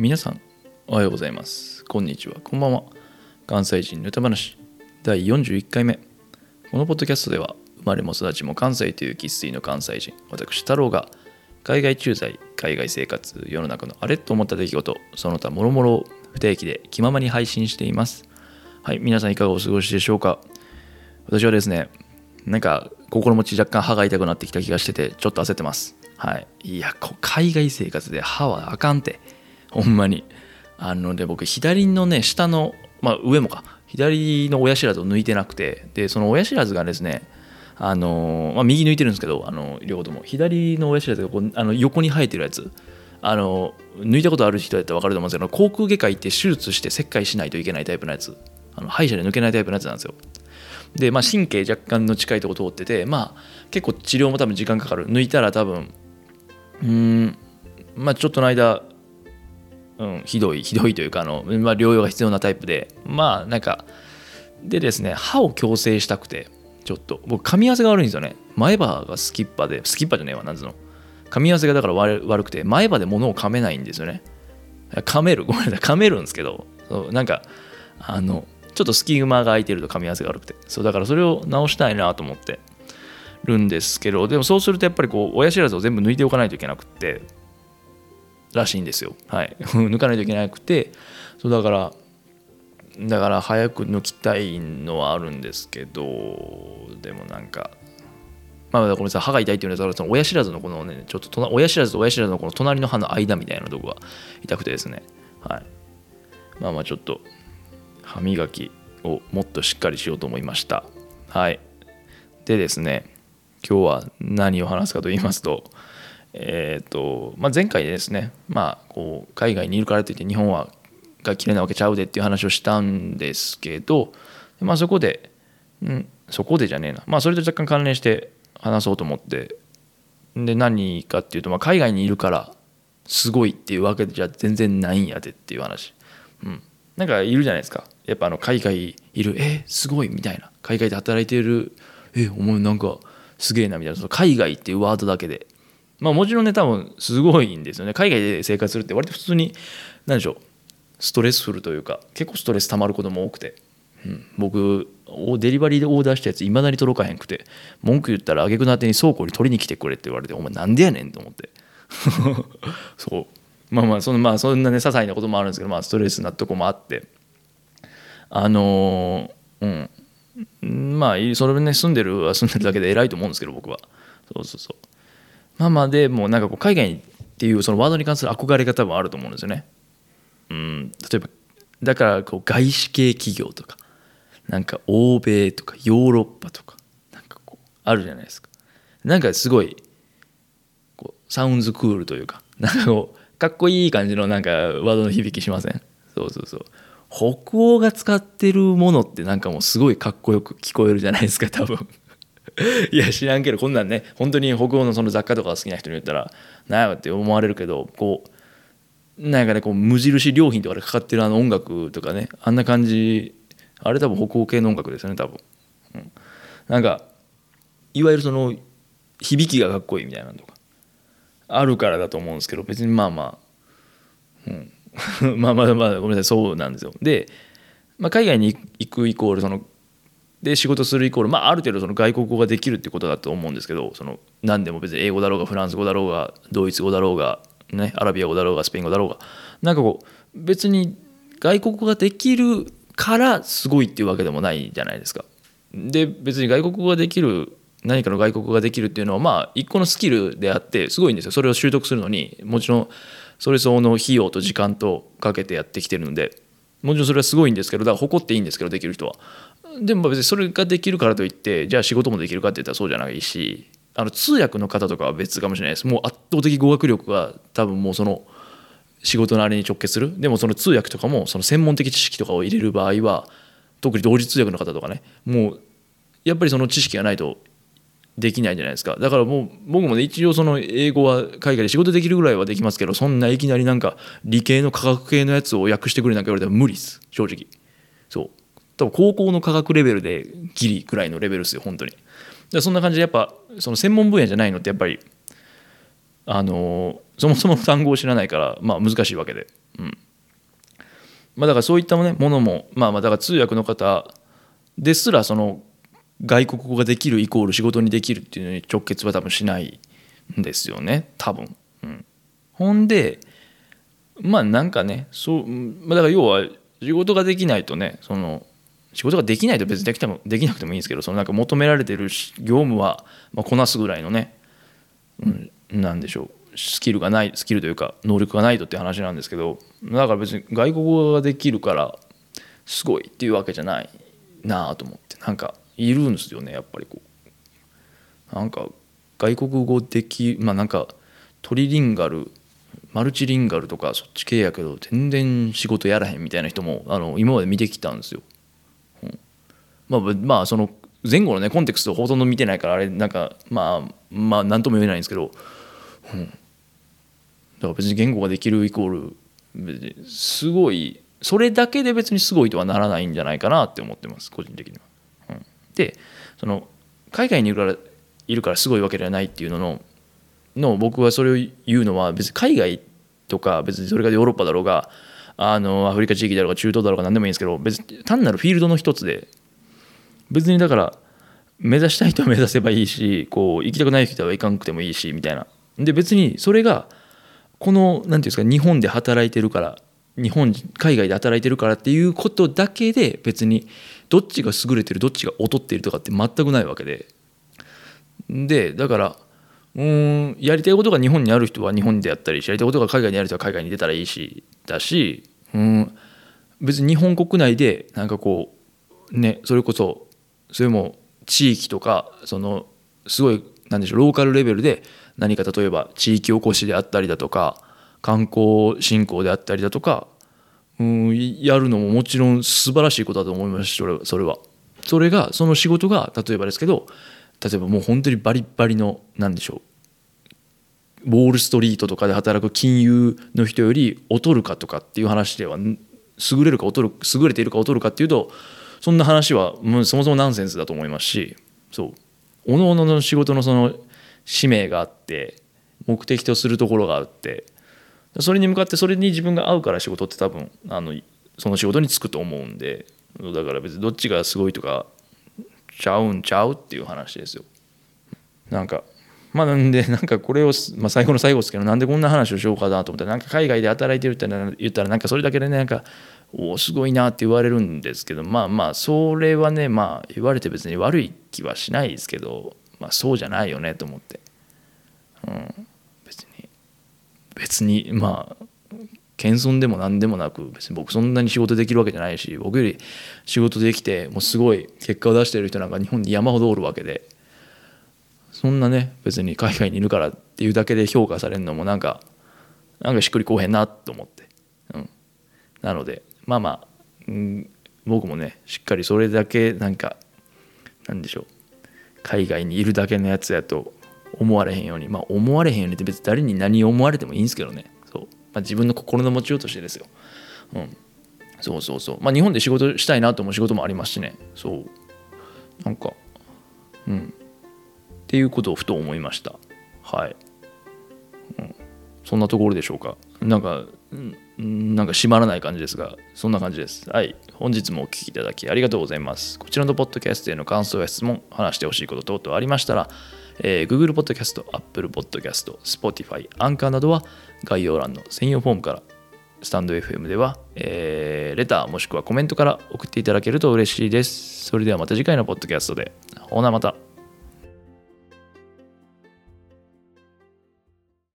皆さんおはようございます。こんにちは。こんばんは。関西人の歌話。第41回目。このポッドキャストでは生まれも育ちも関西という生粋の関西人私太郎が海外駐在海外生活世の中のあれと思った出来事その他もろもろを不定期で気ままに配信しています。はい皆さんいかがお過ごしでしょうか。私はですねなんか心持ち若干歯が痛くなってきた気がしててちょっと焦ってます。はい。いや海外生活で歯はあかんって。ほんまに。あので僕左のね下のまあ上もか。左の親知らずを抜いてなくて。でその親知らずがですねあの、まあ、右抜いてるんですけどあの両方とも。左の親知らずがこうあの横に生えてるやつ。あの抜いたことある人だったら分かると思うんですけど口腔外科行って手術して切開しないといけないタイプのやつ。あの歯医者で抜けないタイプのやつなんですよ。で、まあ、神経若干の近いとこ通っててまあ結構治療も多分時間かかる。抜いたら多分うんまあちょっとの間うん、ひどいひどいというかあの、まあ、療養が必要なタイプでまあなんかでですね歯を矯正したくてちょっと。僕噛み合わせが悪いんですよね。前歯がスキッパでスキッパじゃねえわなんつうの。噛み合わせがだから悪くて前歯で物を噛めないんですよね。噛める ごめんなさい噛めるんですけどそうなんかあのちょっと隙間が空いてると噛み合わせが悪くて。そうだからそれを直したいなと思ってるんですけどでもそうするとやっぱりこう親知らずを全部抜いておかないといけなくってらしいんですよ。はい、抜かないといけなくてそうだからだから早く抜きたいのはあるんですけどでもなんかまあごめんなさい歯が痛いっていうのはその親知らずのこのねちょっと親知らずと親知らずのこの隣の歯の間みたいなとこが痛くてですね。はい。まあまあちょっと歯磨きをもっとしっかりしようと思いました。はい。でですね今日は何を話すかと言いますとえーとまあ、前回ですね、まあ、こう海外にいるからといって日本はが嫌いなわけちゃうでっていう話をしたんですけど、まあ、そこで、うん、そこでじゃねえな、まあ、それと若干関連して話そうと思ってで何かっていうと、まあ、海外にいるからすごいっていうわけじゃ全然ないんやでっていう話、うん、なんかいるじゃないですか。やっぱあの海外いるえすごいみたいな。海外で働いているえお前なんかすげえなみたいな。その海外っていうワードだけで。まあもちろんね多分すごいんですよね。海外で生活するって割と普通に何でしょうストレスフルというか結構ストレス溜まることも多くて、うん、僕デリバリーでオーダーしたやついまだに届かへんくて文句言ったら挙句の果てに倉庫に取りに来てくれって言われてお前なんでやねんと思って。そう。まあまあそのまあそんなね些細なこともあるんですけどまあストレスなとこもあって。あのー、うん。まあそれね住んでるは住んでるだけで偉いと思うんですけど僕は。そうそうそう。まあまあでもなんかこう海外っていうそのワードに関する憧れが多分あると思うんですよね。うん、例えばだからこう外資系企業とかなんか欧米とかヨーロッパとかなんかこうあるじゃないですか。なんかすごいこうサウンズクールというかなんかこうかっこいい感じのなんかワードの響きしません？そうそうそう。北欧が使ってるものってなんかもうすごいかっこよく聞こえるじゃないですか多分。いや知らんけどこんなんね本当に北欧のその雑貨とか好きな人に言ったらなんやって思われるけどこうなんかねこう無印良品とかでかかってるあの音楽とかねあんな感じあれ多分北欧系の音楽ですよね多分、うん、なんかいわゆるその響きがかっこいいみたいなのとかあるからだと思うんですけど別にまあまあ、うん、まあまあまあごめんなさいそうなんですよ。で、まあ、海外に行くイコールそので仕事するイコール、まあ、ある程度その外国語ができるってことだと思うんですけどその何でも別に英語だろうがフランス語だろうがドイツ語だろうが、ね、アラビア語だろうがスペイン語だろうがなんかこう別に外国語ができるからすごいっていうわけでもないじゃないですか。で別に外国語ができる何かの外国語ができるっていうのはまあ一個のスキルであってすごいんですよそれを習得するのにもちろんそれ相応の費用と時間とかけてやってきてるのでもちろんそれはすごいんですけどだから誇っていいんですけどできる人はでも別にそれができるからといってじゃあ仕事もできるかって言ったらそうじゃないしあの通訳の方とかは別かもしれないです。もう圧倒的語学力が多分もうその仕事のあれに直結する。でもその通訳とかもその専門的知識とかを入れる場合は特に同時通訳の方とかね。もうやっぱりその知識がないとできないじゃないですか。だからもう僕もね一応その英語は海外で仕事できるぐらいはできますけどそんないきなりなんか理系の科学系のやつを訳してくれなんか言われたら無理です。正直。そう。多分高校の科学レベルでギリぐらいのレベルですよ本当に。でそんな感じでやっぱその専門分野じゃないのってやっぱりあのそもそも単語を知らないからまあ難しいわけで、うん。まあ、だからそういったねものも、まあ、まあだから通訳の方ですらその外国語ができるイコール仕事にできるっていうのに直結は多分しないんですよね。多分、うん、ほんでまあなんかねそう、まあ、だから要は仕事ができないとねその仕事ができないと別にできてもできなくてもいいんですけどそのなんか求められてる業務は、まあ、こなすぐらいのね、うん、なんでしょうスキルがないスキルというか能力がないとって話なんですけどだから別に外国語ができるからすごいっていうわけじゃないなあと思ってなんかいるんですよねやっぱりこうなんか外国語できまあなんかトリリンガルマルチリンガルとかそっち系やけど全然仕事やらへんみたいな人もあの今まで見てきたんですよ。まあまあその前後のねコンテクストほとんど見てないからあれなんかまあまあ何とも言えないんですけど、うん、だから別に言語ができるイコールすごいそれだけで別にすごいとはならないんじゃないかなって思ってます個人的には。うん、でその海外にいるからいるからすごいわけではないっていうののの僕はそれを言うのは別に海外とか別にそれがヨーロッパだろうがあのアフリカ地域だろうが中東だろうが何でもいいんですけど別に単なるフィールドの一つで別にだから目指したい人は目指せばいいしこう行きたくない人は行かなくてもいいしみたいな。で別にそれがこの何て言うんですか日本で働いてるから日本海外で働いてるからっていうことだけで別にどっちが優れてるどっちが劣っているとかって全くないわけで。でだからうんやりたいことが日本にある人は日本でやったりしやりたいことが海外にある人は海外に出たらいいしだしうん別に日本国内でなんかこうねそれこそそれも地域とかそのすごいなんでしょうローカルレベルで何か例えば地域おこしであったりだとか観光振興であったりだとかうんやるのももちろん素晴らしいことだと思いますそれは。それがその仕事が例えばですけど例えばもう本当にバリバリの何でしょうウォール・ストリートとかで働く金融の人より劣るかとかっていう話では優れるか劣る優れているか劣るかっていうとそんな話はもうそもそもナンセンスだと思いますしそうおのおのの仕事のその使命があって目的とするところがあってそれに向かってそれに自分が合うから仕事って多分あのその仕事に就くと思うんでだから別にどっちがすごいとかちゃうんちゃうっていう話ですよ。なんかまあなんでなんかこれを、まあ、最後の最後ですけどなんでこんな話をしようかなと思ったらなんか海外で働いてるって言ったらなんかそれだけでねなんかおすごいなって言われるんですけどまあまあそれはねまあ言われて別に悪い気はしないですけどまあそうじゃないよねと思って、うん、別に別にまあ謙遜でも何でもなく別に僕そんなに仕事できるわけじゃないし僕より仕事できてもうすごい結果を出してる人なんか日本に山ほどおるわけでそんなね別に海外にいるからっていうだけで評価されるのもなんかなんかしっくりこうへんなと思って、うん、なのでまあまあ、僕もねしっかりそれだけなんかなんでしょう海外にいるだけのやつやと思われへんようにまあ思われへんようにって別に誰に何を思われてもいいんですけどねそうまあ、自分の心の持ちようとしてですよ。うん、そうそうそう。まあ、日本で仕事したいなと思う仕事もありますしね。そう。なんか、うん。っていうことをふと思いました。はい。うん、そんなところでしょうか。なんか、うん、なんか閉まらない感じですが、そんな感じです。はい。本日もお聴きいただきありがとうございます。こちらのポッドキャストへの感想や質問、話してほしいこと等々ありましたら、えー、Google Podcast、Apple Podcast、Spotify、アンカーなどは概要欄の専用フォームからスタンド FM では、えー、レターもしくはコメントから送っていただけると嬉しいです。それではまた次回のポッドキャストで。ほなまた。